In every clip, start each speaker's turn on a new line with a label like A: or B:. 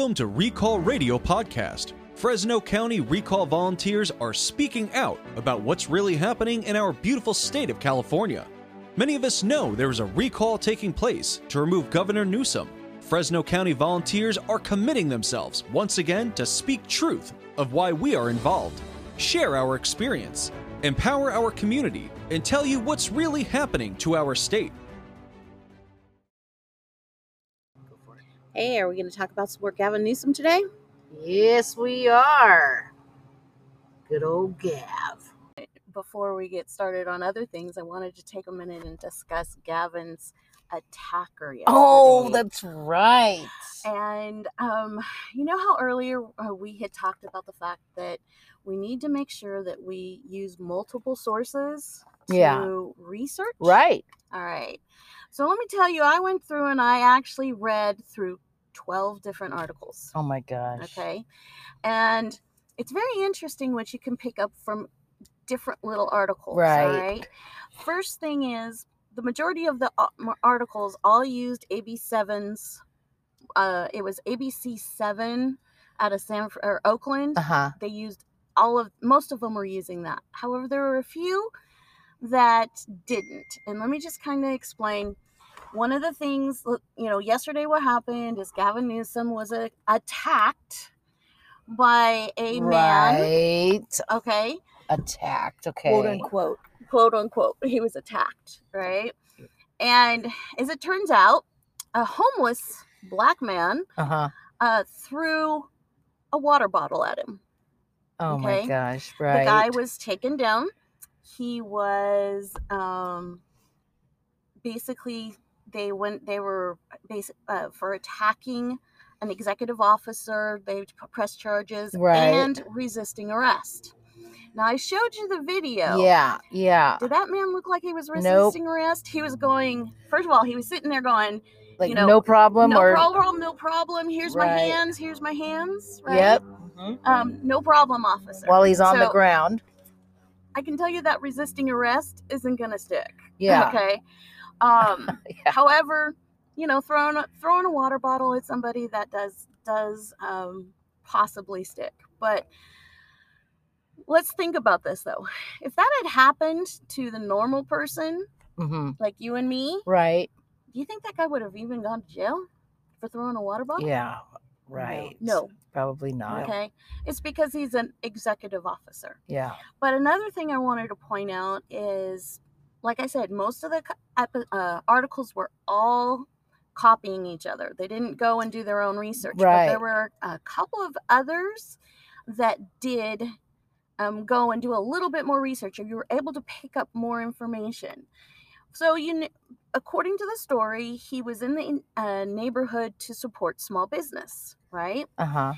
A: Welcome to Recall Radio Podcast. Fresno County recall volunteers are speaking out about what's really happening in our beautiful state of California. Many of us know there is a recall taking place to remove Governor Newsom. Fresno County volunteers are committing themselves once again to speak truth of why we are involved, share our experience, empower our community, and tell you what's really happening to our state.
B: Hey, are we going to talk about support Gavin Newsom today?
C: Yes, we are. Good old Gav.
B: Before we get started on other things, I wanted to take a minute and discuss Gavin's attacker yesterday.
C: Oh, that's right.
B: And um, you know how earlier uh, we had talked about the fact that we need to make sure that we use multiple sources to
C: Yeah.
B: research?
C: Right.
B: All right. So let me tell you, I went through and I actually read through 12 different articles.
C: Oh my gosh.
B: Okay. And it's very interesting what you can pick up from different little articles.
C: Right.
B: All right. First thing is the majority of the articles all used AB7's. Uh, it was ABC 7 out of San or Oakland.
C: Uh huh.
B: They used all of most of them were using that. However, there were a few that didn't. And let me just kind of explain. One of the things, you know, yesterday what happened is Gavin Newsom was uh, attacked by a man.
C: Right.
B: Okay,
C: Attacked. Okay.
B: quote unquote, quote unquote, he was attacked, right? And as it turns out, a homeless black man
C: Uh huh.
B: uh, threw a water bottle at him.
C: Oh
B: Okay.
C: my gosh. Right.
B: The guy was taken down. He was um, basically they went. They were basic uh, for attacking an executive officer. They p- pressed charges
C: Right.
B: and resisting arrest. Now I showed you the video.
C: Yeah. Yeah.
B: Did that man look like he was
C: Nope.
B: resisting arrest? He was going. First of all, he was sitting there going,
C: Like
B: know,
C: no problem
B: "No
C: or.
B: problem, no problem. Here's my hands. Here's my hands." Right?
C: Yep.
B: Um, no problem, officer.
C: While he's on the ground.
B: I can tell you that resisting arrest isn't going to stick.
C: Yeah.
B: Okay. Um,
C: Yeah.
B: However, you know, throwing a, throwing a water bottle at somebody that does does um, possibly stick. But let's think about this though. If that had happened to the normal person
C: Mm-hmm.
B: like you and me,
C: Right.
B: do you think that guy would have even gone to jail for throwing a water bottle?
C: Yeah. Right.
B: No.
C: Probably not.
B: Okay. It's because he's an executive officer.
C: Yeah.
B: But another thing I wanted to point out is, like I said, most of the uh, articles were all copying each other. They didn't go and do their own research. But
C: Right.
B: there were a couple of others that did um, go and do a little bit more research, or you were able to pick up more information. So you, according to the story, he was in the uh, neighborhood to support small business, right?
C: Uh huh.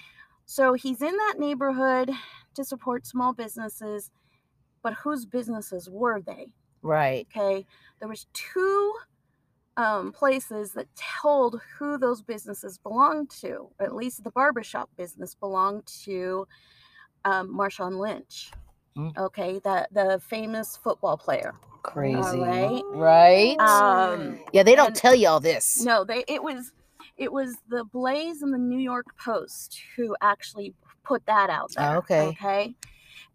B: So he's in that neighborhood to support small businesses, but whose businesses were they?
C: Right.
B: Okay, there was two um, places that told who those businesses belonged to. At least the barbershop business belonged to um, Marshawn Lynch.
C: Mm.
B: Okay, that the famous football player.
C: Crazy.
B: right.
C: Right.
B: Um,
C: yeah. They don't
B: and-
C: tell you all this.
B: No, they it was it was the Blaze and the New York Post who actually put that out there.
C: Oh, okay.
B: Okay.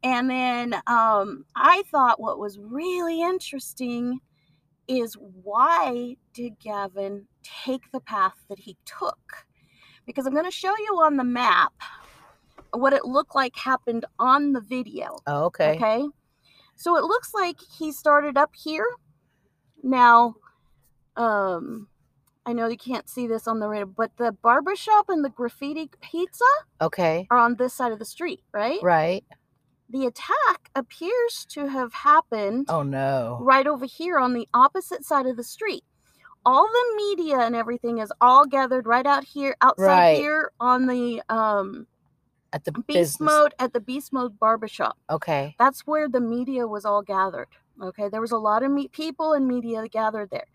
B: And then um I thought what was really interesting is why did Gavin take the path that he took? Because I'm going to show you on the map what it looked like happened on the video.
C: Oh, okay.
B: Okay. So it looks like he started up here. Now, um, I know you can't see this on the radio, but the barbershop and the graffiti pizza
C: Okay.
B: are on this side of the street, right?
C: Right.
B: The attack appears to have happened
C: Oh no.
B: right over here on the opposite side of the street. All the media and everything is all gathered right out here, outside
C: Right.
B: here on the um,
C: At the
B: Beast
C: business.
B: Mode at the Beast Mode barbershop.
C: Okay.
B: that's where the media was all gathered. Okay, there was a lot of me- people and media gathered there.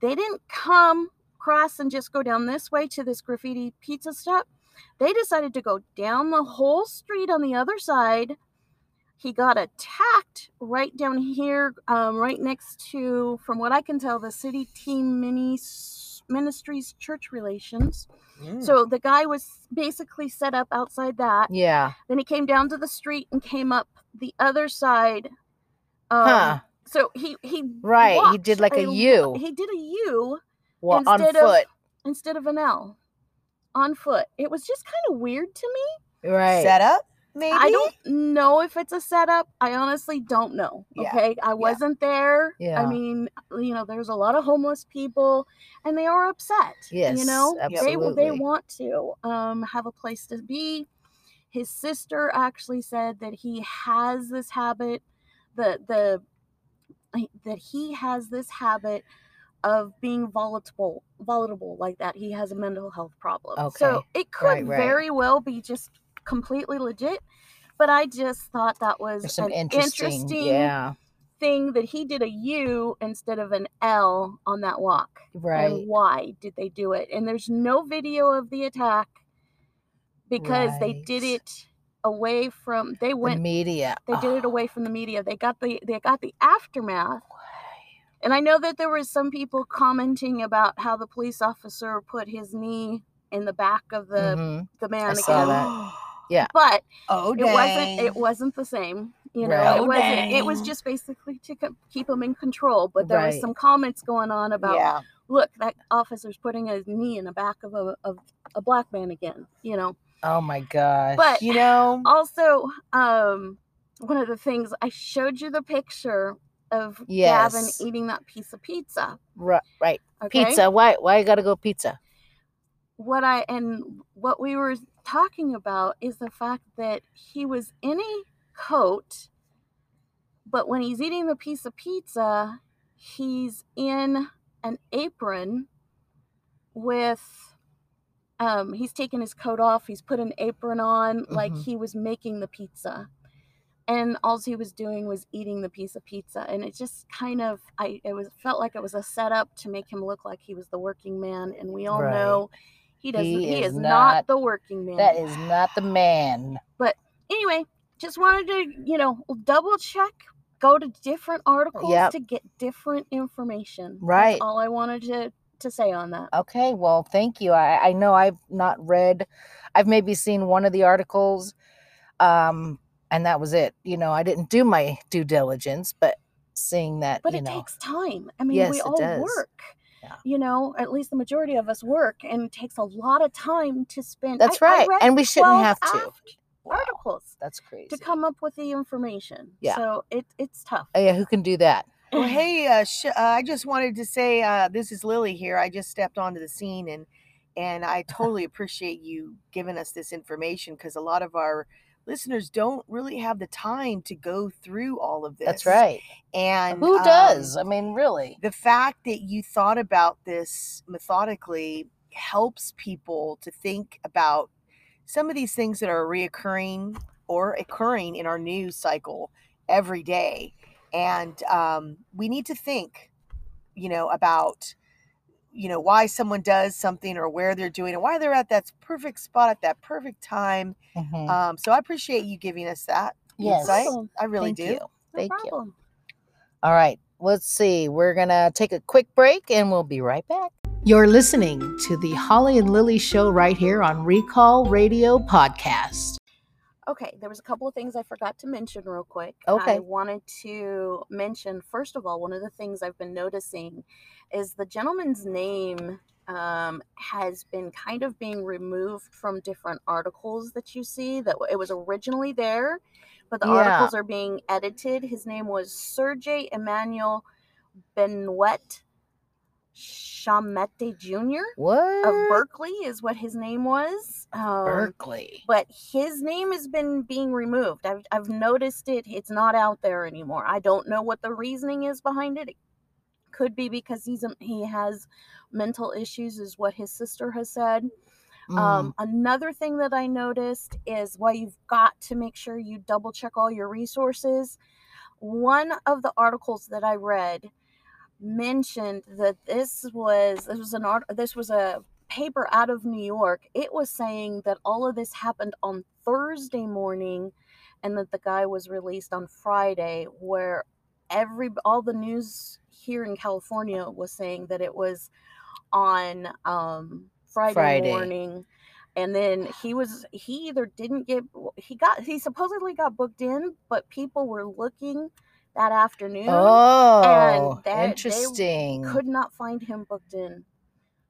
B: They didn't come cross and just go down this way to this graffiti pizza stop. They decided to go down the whole street on the other side. He got attacked right down here, um, right next to, from what I can tell, the City Team Mini Ministries Church Relations.
C: Mm.
B: So the guy was basically set up outside that.
C: yeah.
B: Then he came down to the street and came up the other side. Um,
C: Huh.
B: So he he
C: Right, he did like a
B: l-
C: U.
B: He did a U
C: Well, on
B: instead of-
C: foot.
B: instead of an L on foot. It was just kind of weird to me.
C: Right.
D: Set up, maybe.
B: I don't know if it's a setup. I honestly don't know.
D: Yeah,
B: Okay. I wasn't there.
C: Yeah.
B: I mean, you know, there's a lot of homeless people and they are upset.
C: Yes,
B: You know, they they want to um have a place to be. His sister actually said that he has this habit, the the that he has this habit of being volatile volatile like that. He has a mental health problem.
C: okay.
B: So it could
C: Right, right.
B: very well be just completely legit. But I just thought that was
C: some
B: an
C: interesting,
B: interesting
C: yeah.
B: thing that he did a U instead of an L on that walk.
C: Right.
B: And why did they do it? And there's no video of the attack because they did it away from they
C: the
B: went
C: media.
B: they did it
C: Oh,
B: away from the media. They got the they got the aftermath. And I know that there was some people commenting about how the police officer put his knee in the back of the
C: mhm.
B: the man
C: saw
B: again.
C: that. Yeah.
B: But
D: Oh,
B: it wasn't it wasn't the same you know
C: Right.
B: it
D: Oh,
B: wasn't it was just basically to co- keep him in control but there was some comments going on about
D: yeah.
B: look that officer's putting his knee in the back of a, of a black man again you know
C: Oh my gosh.
B: but
D: You know,
B: also um one of the things i showed you the picture of gavin
C: Yes.
B: eating that piece of pizza
C: right, right.
B: okay
C: Pizza. Why why you gotta go pizza?
B: what i and what we were talking about is the fact that he was in a coat but when he's eating the piece of pizza he's in an apron with um he's taken his coat off he's put an apron on like
C: Mhm.
B: he was making the pizza and all he was doing was eating the piece of pizza and it just kind of i it was felt like it was a setup to make him look like he was the working man and we all
C: Right.
B: know he doesn't
C: He
B: he,
C: is
B: is,
C: not-
B: not, the working man
C: That is not the man.
B: But anyway just wanted to you know double check go to different articles
C: Yep.
B: to get different information
C: Right.
B: That's all i wanted to to say on that
C: Okay, well, thank you. I, I know I've not read, I've maybe seen one of the articles, um, and that was it. You know, I didn't do my due diligence, but seeing that,
B: but it
C: know,
B: takes time i mean
C: Yes,
B: we all
C: does.
B: work
C: Yeah.
B: you know at least the majority of us work and it takes a lot of time to spend
C: that's
B: I- I
C: right,
B: read
C: and we shouldn't have to.
B: aft-
C: Wow,
B: articles
C: that's crazy.
B: to come up with the information
C: Yeah.
B: so it, it's tough
C: Oh, yeah, who can do that?
D: Well, hey, uh, sh- uh, I just wanted to say uh, this is Lily here. I just stepped onto the scene and and I totally appreciate you giving us this information because a lot of our listeners don't really have the time to go through all of this.
C: That's right.
D: And
C: Who
D: um,
C: does? I mean, really.
D: the fact that you thought about this methodically helps people to think about some of these things that are reoccurring or occurring in our news cycle every day and um, we need to think you know about you know why someone does something or where they're doing it why they're at that perfect spot at that perfect time
C: Mhm.
D: um, so i appreciate you giving us that
C: Yes.
D: insight i really
C: Thank
D: do
C: you.
B: no
C: Thank you. All right, let's see. We're going to take a quick break and we'll be right back. You're listening to the Holly and Lily show right here on Recall Radio Podcast.
B: Okay, there was a couple of things I forgot to mention real quick.
C: Okay.
B: I wanted to mention, first of all, one of the things I've been noticing is the gentleman's name um, has been kind of being removed from different articles that you see. That it was originally there, but the
C: Yeah.
B: articles are being edited. His name was Sergey Emmanuel Benuet Chamete Jr.
C: What?
B: of Berkeley, is what his name was. Um,
C: Berkeley.
B: but his name has been being removed. I've I've noticed it. It's not out there anymore. I don't know what the reasoning is behind it. It could be because he's a, he has mental issues, is what his sister has said.
C: Mm,
B: Um, another thing that I noticed is why you've got to make sure you double check all your resources. One of the articles that I read mentioned that this was this was an art this was a paper out of New York. It was saying that all of this happened on Thursday morning and that the guy was released on Friday where every all the news here in California was saying that it was on um, Friday,
C: Friday.
B: morning. And then he was he either didn't get he got he supposedly got booked in, but people were looking that afternoon.
C: Oh,
B: that- they
C: interesting.
B: Could not find him booked in.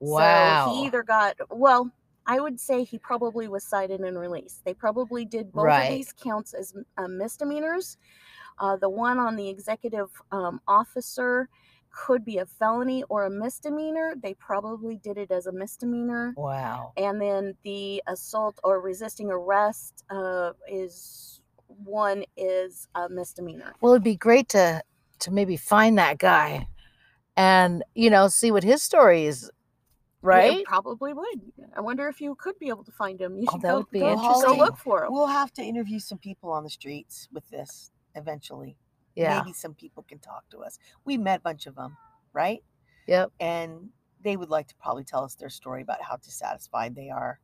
C: wow.
B: So he either got well, I would say he probably was cited and released. They probably did both
C: Right.
B: of these counts as uh, misdemeanors. Uh, the one on the executive um, officer could be a felony or a misdemeanor. They probably did it as a misdemeanor.
C: wow.
B: And then the assault or resisting arrest uh, is one is a misdemeanor.
C: Well, it'd be great to to maybe find that guy and you know see what his story is
B: Yeah,
C: right
B: probably would. I wonder if you could be able to find him. You
C: Oh,
B: should
C: that
B: go,
C: would be
B: go, go
D: interesting.
B: look for him.
D: We'll have to interview some people on the streets with this eventually.
C: Yeah
D: Maybe some people can talk to us. We met a bunch of them, right?
C: yep
D: And they would like to probably tell us their story about how dissatisfied they are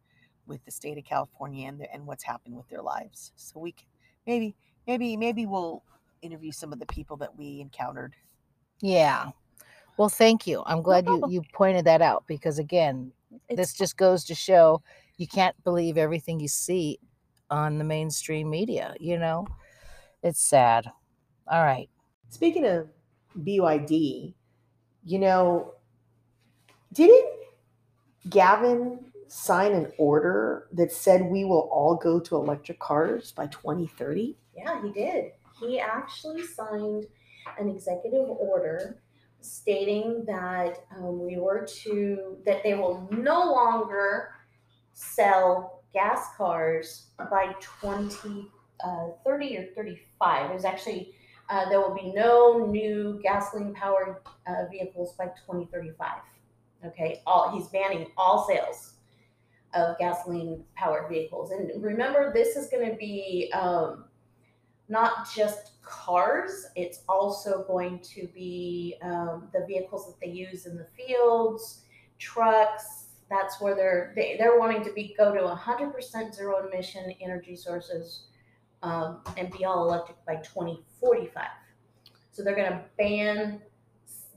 D: with the state of California and, their, and what's happened with their lives. So we can maybe, maybe, maybe we'll interview some of the people that we encountered.
C: yeah well thank you i'm glad you you pointed that out because again
B: It's
C: this just goes to show you can't believe everything you see on the mainstream media you know it's sad all right
D: Speaking of BYD, you know, didn't Gavin sign an order that said we will all go to electric cars by 2030?
B: Yeah, he did. He actually signed an executive order stating that um, we were to that they will no longer sell gas cars by 2030 or 35. It was actually uh, there will be no new gasoline powered uh, vehicles by 2035. Okay, all he's banning all sales of gasoline powered vehicles. And remember, this is going to be um, not just cars, it's also going to be um, the vehicles that they use in the fields, trucks. That's where they're they, they're wanting to be go to 100% zero emission energy sources um, and be all electric by 2045. So they're going to ban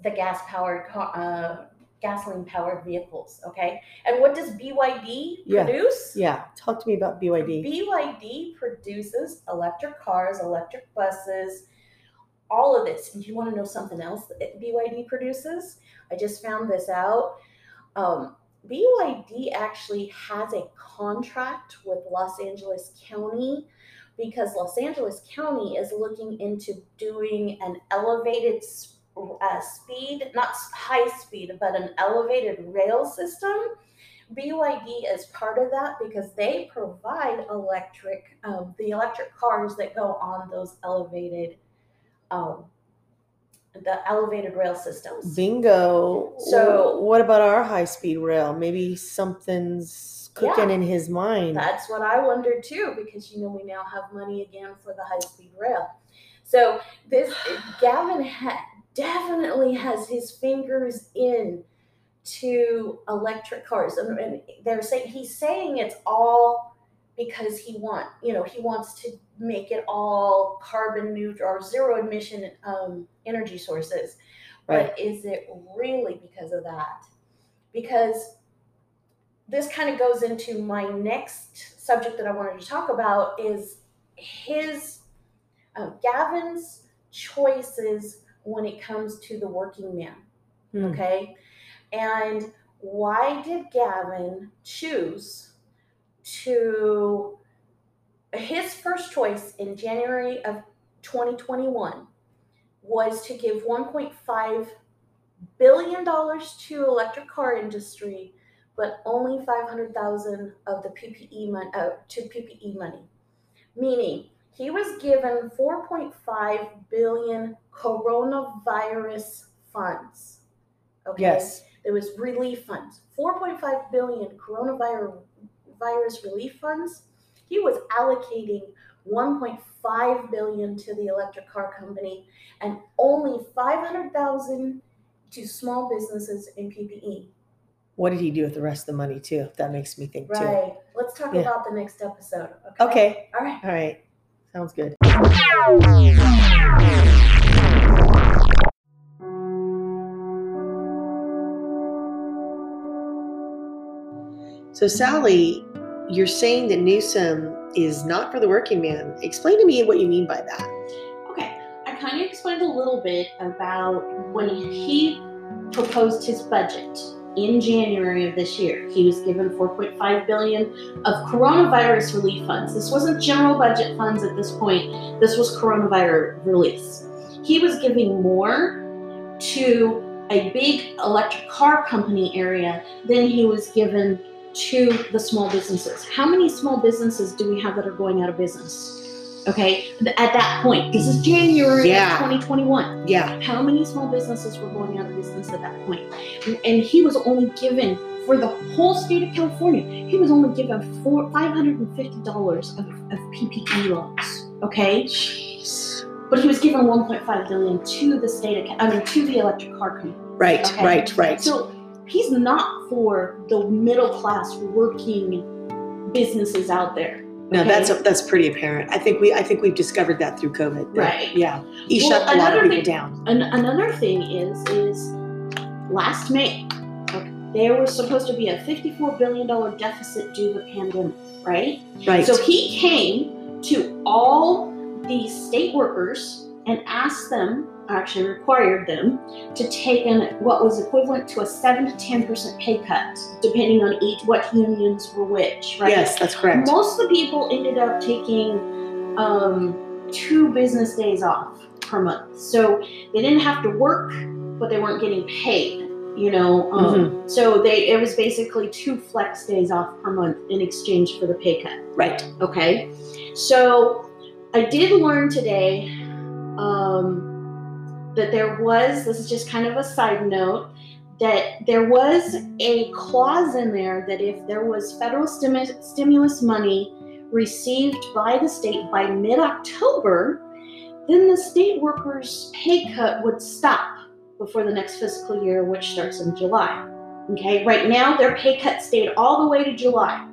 B: the gas powered car, uh, gasoline powered vehicles. Okay, and what does BYD
D: Yeah.
B: produce?
D: Yeah, talk to me about BYD.
B: BYD produces electric cars, electric buses, all of this. And you want to know something else that BYD produces? I just found this out. Um, BYD actually has a contract with Los Angeles County because Los Angeles County is looking into doing an elevated uh, speed, not high speed, but an elevated rail system. BYD is part of that because they provide electric, um, the electric cars that go on those elevated, um, the elevated rail systems.
D: Bingo.
B: So-
D: what about our high speed rail? Maybe something's cooking
B: Yeah.
D: in his mind.
B: That's what I wondered too, because you know we now have money again for the high speed rail. So this Gavin ha- definitely has his fingers in to electric cars, and, and they're saying he's saying it's all because he want you know he wants to make it all carbon neutral or zero emission um, energy sources.
D: Right.
B: But is it really because of that? Because this kind of goes into my next subject that I wanted to talk about is his uh, Gavin's choices when it comes to the working man.
D: Hmm.
B: Okay, and why did Gavin choose to his first choice in January of 2021 was to give 1.5 billion dollars to electric car industry but only 500,000 of the PPE money uh, to PPE money. Meaning, he was given 4.5 billion coronavirus funds. Okay?
D: Yes.
B: There was relief funds. 4.5 billion coronavirus virus relief funds. He was allocating 1.5 billion to the electric car company and only 500,000 to small businesses in PPE.
D: What did he do with the rest of the money too? That makes me think too.
B: Right. Let's talk
D: Yeah.
B: about the next episode. Okay.
D: Okay.
B: All right.
D: All right. Sounds good. So, Sally, you're saying that Newsom is not for the working man. Explain to me what you mean by that.
B: Okay, I kind of explained a little bit about when he proposed his budget in January of this year. He was given 4.5 billion of coronavirus relief funds. This wasn't general budget funds at this point. This was coronavirus release. He was giving more to a big electric car company area than he was given to the small businesses. How many small businesses do we have that are going out of business? Okay, at that point, this is January
D: Yeah.
B: 2021
D: Yeah.
B: how many small businesses were going out of business at that point? and he was only given for the whole state of california he was only given four, $550 of, of ppe loans okay Jeez. but he was given 1.5 billion to the state of i mean to the electric car company
D: Right,
B: Okay.
D: right, right.
B: so he's not for the middle class working businesses out there
D: no,
B: okay?
D: that's that's pretty apparent. I think we I think we've discovered that through COVID.
B: Right.
D: Yeah. He
B: Well,
D: shut a lot of people
B: thing-
D: down.
B: An- another thing is is last May there was supposed to be a 54 billion dollar deficit due to the pandemic, right?
D: Right.
B: So he came to all the state workers and asked them, actually required them, to take in what was equivalent to a seven to ten percent pay cut, depending on each what unions were which, right?
D: Yes, that's correct.
B: Most of the people ended up taking um, two business days off per month. So they didn't have to work, but they weren't getting paid. You know, um, so they it was basically two flex days off per month in exchange for the pay cut.
D: Right.
B: Okay, so I did learn today um, that there was. This is just kind of a side note. That there was a clause in there that if there was federal stimu- stimulus money received by the state by mid October, then the state workers' pay cut would stop before the next fiscal year, which starts in July. Okay, right now their pay cut stayed all the way to July.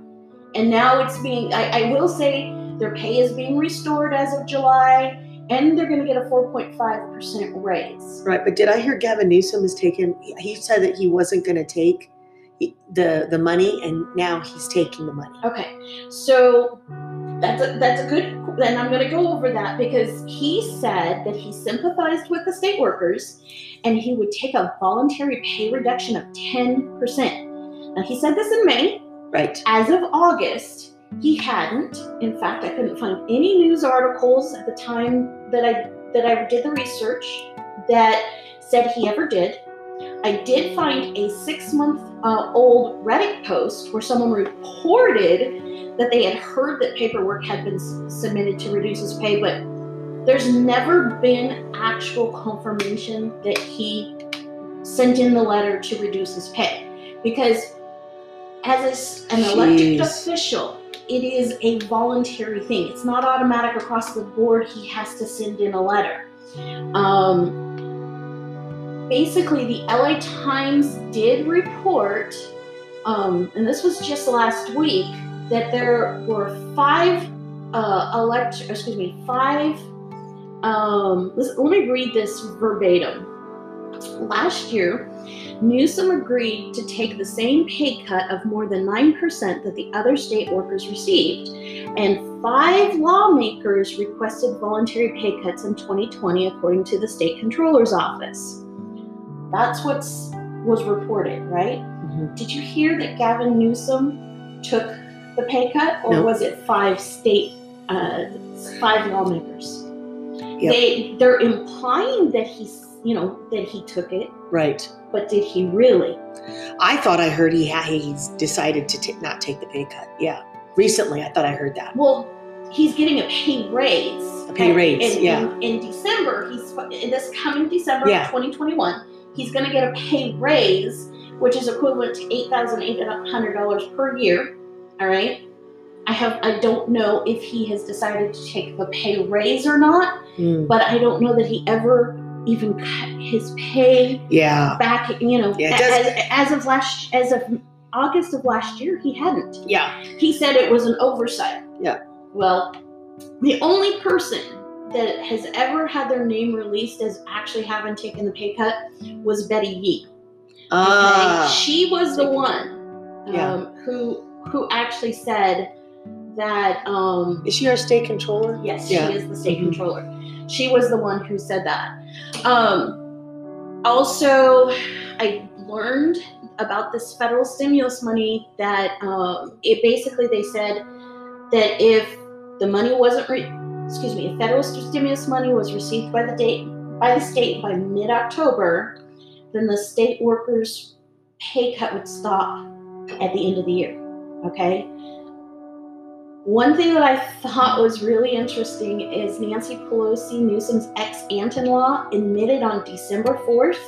B: And now it's being, I, I will say, their pay is being restored as of July, and they're going to get a 4.5% raise.
D: Right. But did I hear Gavin Newsom has taken? He said that he wasn't going to take the the money, and now he's taking the money.
B: Okay, so that's a, that's a good, and I'm going to go over that because he said that he sympathized with the state workers and he would take a voluntary pay reduction of 10%. Now, he said this in May.
D: Right.
B: As of August, he hadn't. In fact, I couldn't find any news articles at the time that I that I did the research that said he ever did. I did find a six month uh, old Reddit post where someone reported that they had heard that paperwork had been s- submitted to reduce his pay, but there's never been actual confirmation that he sent in the letter to reduce his pay. Because as a an elected
D: Jeez.
B: official, it is a voluntary thing. It's not automatic across the board. He has to send in a letter. Um, basically, the LA Times did report, um, and this was just last week, that there were five uh, elect, excuse me, five. Um, let let me read this verbatim. Last year, Newsom agreed to take the same pay cut of more than 9% that the other state workers received, and five lawmakers requested voluntary pay cuts in 2020, according to the state controller's office. That's what was reported, right?
D: Mhm.
B: Did you hear that Gavin Newsom took the pay cut, or
D: No.
B: was it five state, uh, five lawmakers?
D: Yep.
B: They they're implying that he's, you know, that he took it,
D: Right.
B: But did he really?
D: I thought I heard he ha- he's decided to ta- not take the pay cut. Yeah. Recently, I thought I heard that.
B: Well, he's getting a pay raise.
D: A pay
B: And-
D: raise,
B: and-
D: yeah.
B: In, in December, he's in this coming December
D: Yeah.
B: of 2021, he's going to get a pay raise, which is equivalent to eight thousand eight hundred dollars per year. All right. I have. I don't know if he has decided to take the pay raise or not,
D: Hmm.
B: but I don't know that he ever even cut his pay
D: Yeah.
B: back. You know,
D: Yeah,
B: as, as of last as of August of last year, he hadn't
D: Yeah.
B: he said it was an oversight.
D: Yeah.
B: Well, the only person that has ever had their name released as actually having taken the pay cut was Betty Yee.
D: Ah.
B: She was the one um,
D: Yeah.
B: who
E: who actually said that um,
D: Is she our state controller?
E: Yes,
D: Yeah.
E: she is the state
D: Mhm.
E: controller. She was the one who said that. Um, also, I learned about this federal stimulus money that um, it basically they said that if the money wasn't, re- excuse me, if federal st- stimulus money was received by the date by the state by mid October, then the state workers' pay cut would stop at the end of the year. Okay. One thing that I thought was really interesting is Nancy Pelosi, Newsom's ex aunt in law, admitted on December 4th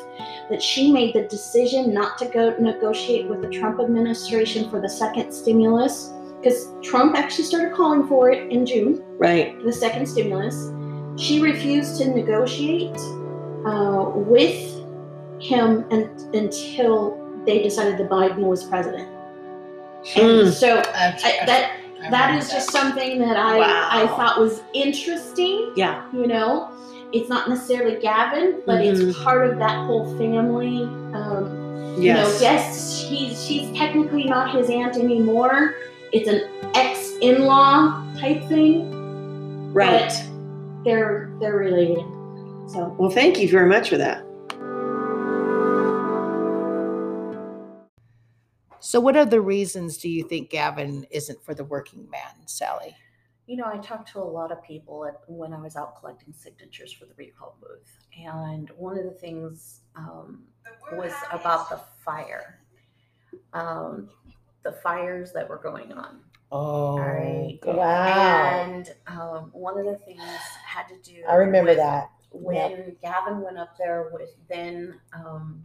E: that she made the decision not to go negotiate with the Trump administration for the second stimulus because Trump actually started calling for it in June,
D: Right.
E: the second stimulus. She refused to negotiate uh, with him un- until they decided that Biden was president. And
D: Mm.
E: so
C: I-
E: I, that
C: I
E: that just something that I I thought was interesting.
D: Yeah.
E: You know, it's not necessarily Gavin, but
D: Mhm.
E: it's part of that whole family. Um,
D: Yes.
E: You know, yes, she's she's technically not his aunt anymore. It's an ex-in-law type thing,
D: Right.
E: but they're they're related. So
D: Well, thank you very much for that.
C: So, what other reasons do you think Gavin isn't for the working man, Sally?
B: You know, I talked to a lot of people at, when I was out collecting signatures for the recall booth, and one of the things um, was about the fire, um, the fires that were going on.
C: Oh,
B: right.
C: God.
B: And um, one of the things had to do.
C: I remember
B: with
C: that.
B: when Gavin went up there with then um,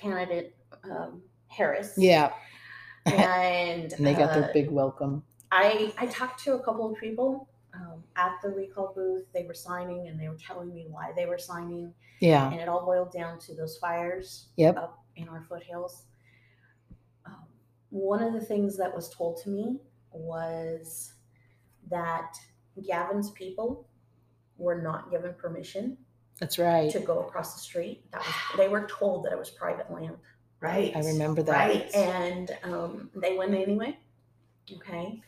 B: candidate um, Harris.
C: Yeah,
B: And,
C: and they got their
B: uh,
C: big welcome.
B: I I talked to a couple of people um, at the recall booth. They were signing and they were telling me why they were signing,
C: Yeah,
B: and it all boiled down to those fires
C: Yep.
B: up in our foothills. Um, one of the things that was told to me was that Gavin's people were not given permission
C: that's right.
B: to go across the street. That was they were told that it was private land,
D: Right.
C: I remember that.
D: Right.
B: and um, they went anyway. Okay.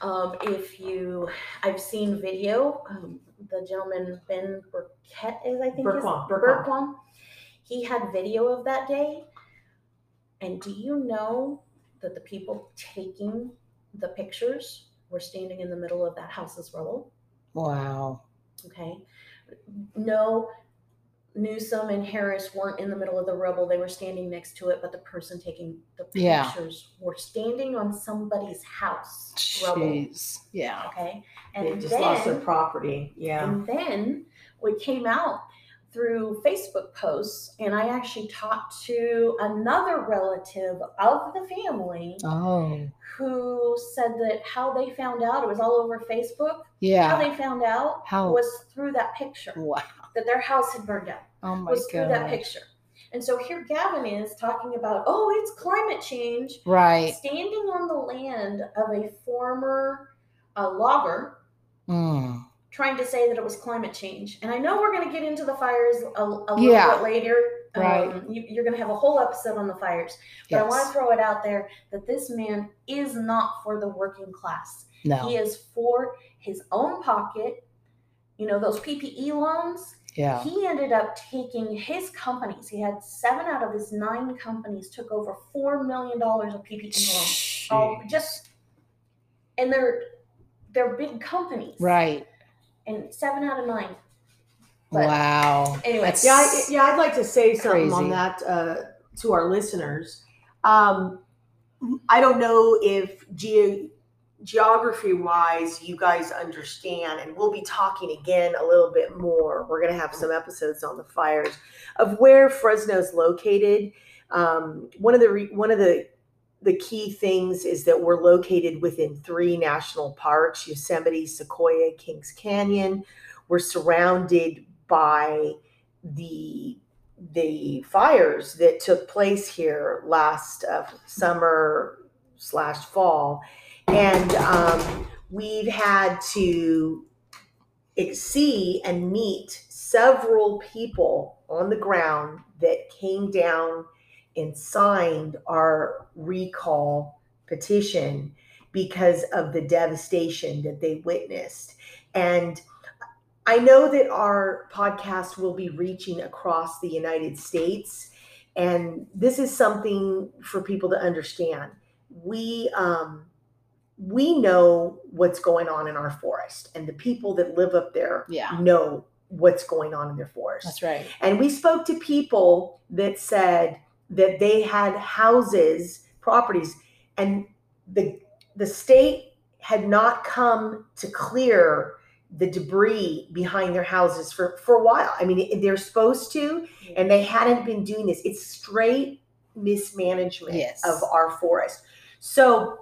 B: Um, if you, I've seen video. Um, the gentleman Ben Burkett is, I think,
D: Burquam. Burquam.
B: He had video of that day. And do you know that the people taking the pictures were standing in the middle of that house's rubble?
C: Wow.
B: Okay. No, Newsom and Harris weren't in the middle of the rubble. They were standing next to it, but the person taking the
C: Yeah.
B: pictures were standing on somebody's house rubble.
C: Jeez. Yeah.
B: Okay.
D: And they
B: And
D: just lost their property. Yeah.
B: and then we came out through Facebook posts, and I actually talked to another relative of the family
C: Oh,
B: who said that how they found out, it was all over Facebook. How they found out
C: How?
B: was through that picture
C: Wow.
B: that their house had burned down.
C: Oh my
B: was through that picture. And so here Gavin is talking about, oh, it's climate change,
C: Right.
B: standing on the land of a former uh, logger,
C: Mm.
B: trying to say that it was climate change. And I know we're going to get into the fires a, a little
C: Yeah.
B: bit later.
C: Right.
B: Um, you, you're going to have a whole episode on the fires. But I want to throw it out there that this man is not for the working class. He is for his own pocket. You know, those PPE loans,
C: Yeah.
B: he ended up taking his companies. He had seven out of his nine companies took over four million dollars of PPE loans. All just and they're they're big companies.
C: Right.
B: And seven out of nine. But
C: wow.
B: anyway,
D: Yeah, I, yeah, I'd like to say something on that uh, to our listeners. Um, I don't know if ge- geography wise you guys understand, and we'll be talking again a little bit more. We're going to have some episodes on the fires of where Fresno's located. Um, one of the re- one of the the key things is that we're located within three national parks: Yosemite, Sequoia, Kings Canyon. We're surrounded by the the fires that took place here last uh, summer slash fall, and um, we've had to see and meet several people on the ground that came down and signed our recall petition because of the devastation that they witnessed. And I know that our podcast will be reaching across the United States. And this is something for people to understand. We, um, we know what's going on in our forest, and the people that live up there
C: Yeah.
D: know what's going on in their forest.
C: That's right.
D: And we spoke to people that said that they had houses, properties, and the the state had not come to clear the debris behind their houses for for a while. I mean, they're supposed to, and they hadn't been doing this. It's straight mismanagement
C: Yes.
D: of our forest. So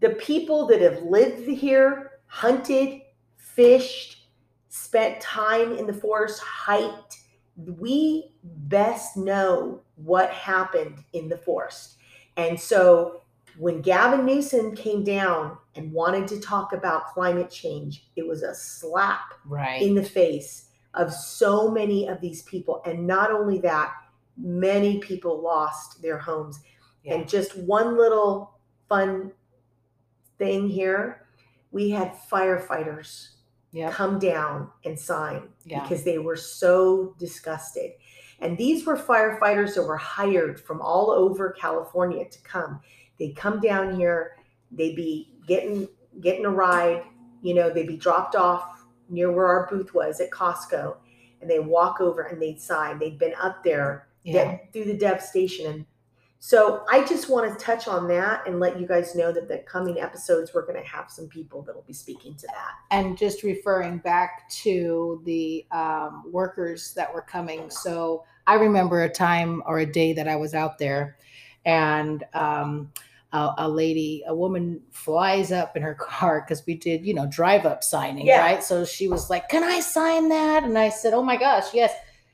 D: the people that have lived here, hunted, fished, spent time in the forest, hiked, we best know what happened in the forest. And so when Gavin Newsom came down and wanted to talk about climate change, it was a slap
C: Right.
D: in the face of so many of these people. And not only that, many people lost their homes.
C: Yeah.
D: And just one little fun thing here we had firefighters
C: Yep.
D: come down and sign
C: Yeah.
D: because they were so disgusted. And these were firefighters that were hired from all over California to come. They'd come down here, they'd be getting getting a ride, you know, they'd be dropped off near where our booth was at Costco, and they walk over and they'd sign. They'd been up there
C: Yeah.
D: de- through the devastation. And so I just want to touch on that and let you guys know that the coming episodes we're going to have some people that will be speaking to that.
C: and just referring back to the um, workers that were coming. So I remember a time or a day that I was out there, and um, a, a lady, a woman, flies up in her car because we did, you know, drive up signing,
D: Yeah.
C: right? So she was like, "Can I sign that?" And I said, "Oh my gosh, yes."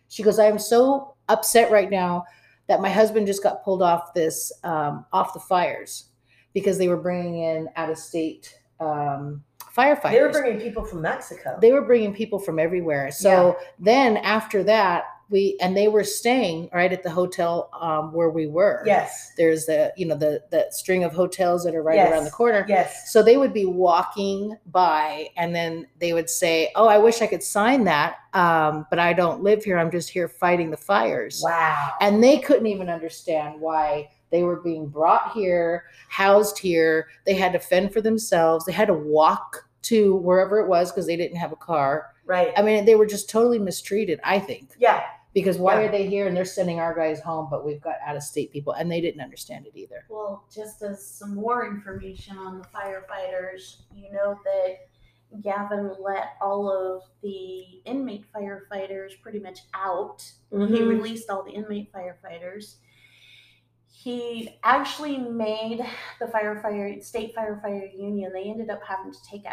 C: She goes, "I am so upset right now that my husband just got pulled off this um, off the fires because they were bringing in out of state." Um, firefighters
D: They were bringing people from Mexico.
C: they were bringing people from everywhere. So then after that, we and they were staying right at the hotel um, where we were.
D: yes.
C: There's the you know the the string of hotels that are right
D: Yes.
C: around the corner.
D: Yes.
C: So they would be walking by, and then they would say, "Oh, I wish I could sign that, um, but I don't live here. I'm just here fighting the fires."
D: Wow.
C: And they couldn't even understand why they were being brought here, housed here. They had to fend for themselves. They had to walk to wherever it was because they didn't have a car.
D: right.
C: I mean, they were just totally mistreated, I think.
D: yeah.
C: Because why
D: Yeah.
C: are they here and they're sending our guys home, but we've got out of state people and they didn't understand it either.
B: Well, just as some more information on the firefighters, you know that Gavin let all of the inmate firefighters pretty much out. He
D: Mhm.
B: released all the inmate firefighters. He actually made the firefighter state firefighter union. They ended up having to take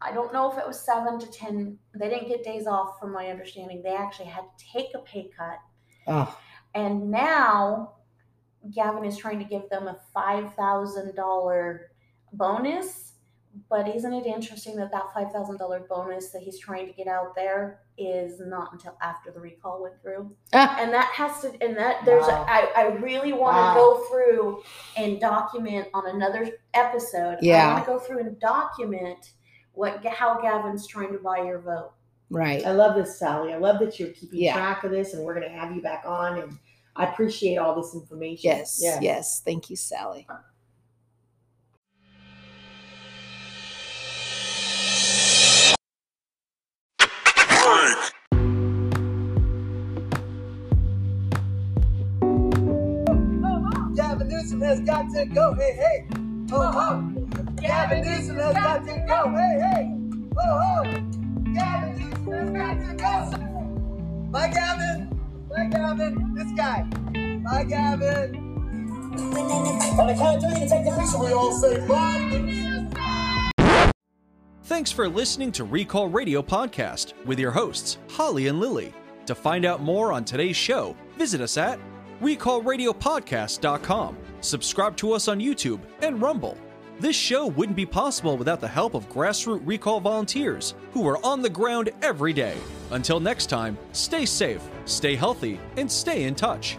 B: I, don't know if it was seven to ten. They didn't get days off, from my understanding. They actually had to take a pay cut
C: Oh,
B: and now Gavin is trying to give them a $5,000 bonus. But isn't it interesting that that $5,000 bonus that he's trying to get out there is not until after the recall went through?
C: Ah,
B: And that has to, and that there's,
C: Wow.
B: a, I, I really want to go through and document on another episode.
C: Yeah.
B: I want to go through and document what how Gavin's trying to buy your vote.
C: right.
D: I love this, Sally. I love that you're keeping
C: Yeah.
D: track of this, and we're going to have you back on. And I appreciate all this information.
C: Yes, yes. Thank you, Sally.
F: Gavin has got to go. Hey, hey. Ho, ho. Gavin Newsom has got to go. Hey, hey. Ho, ho. Gavin Newsom has got to go. Bye, Gavin. Bye, Gavin. This guy. Bye, Gavin. On the count of three to take the picture, we all say bye.
A: Thanks for listening to Recall Radio Podcast with your hosts, Holly and Lily. To find out more on today's show, visit us at recallradiopodcast.com. Subscribe to us on YouTube and Rumble. This show wouldn't be possible without the help of grassroots recall volunteers who are on the ground every day. Until next time, stay safe, stay healthy, and stay in touch.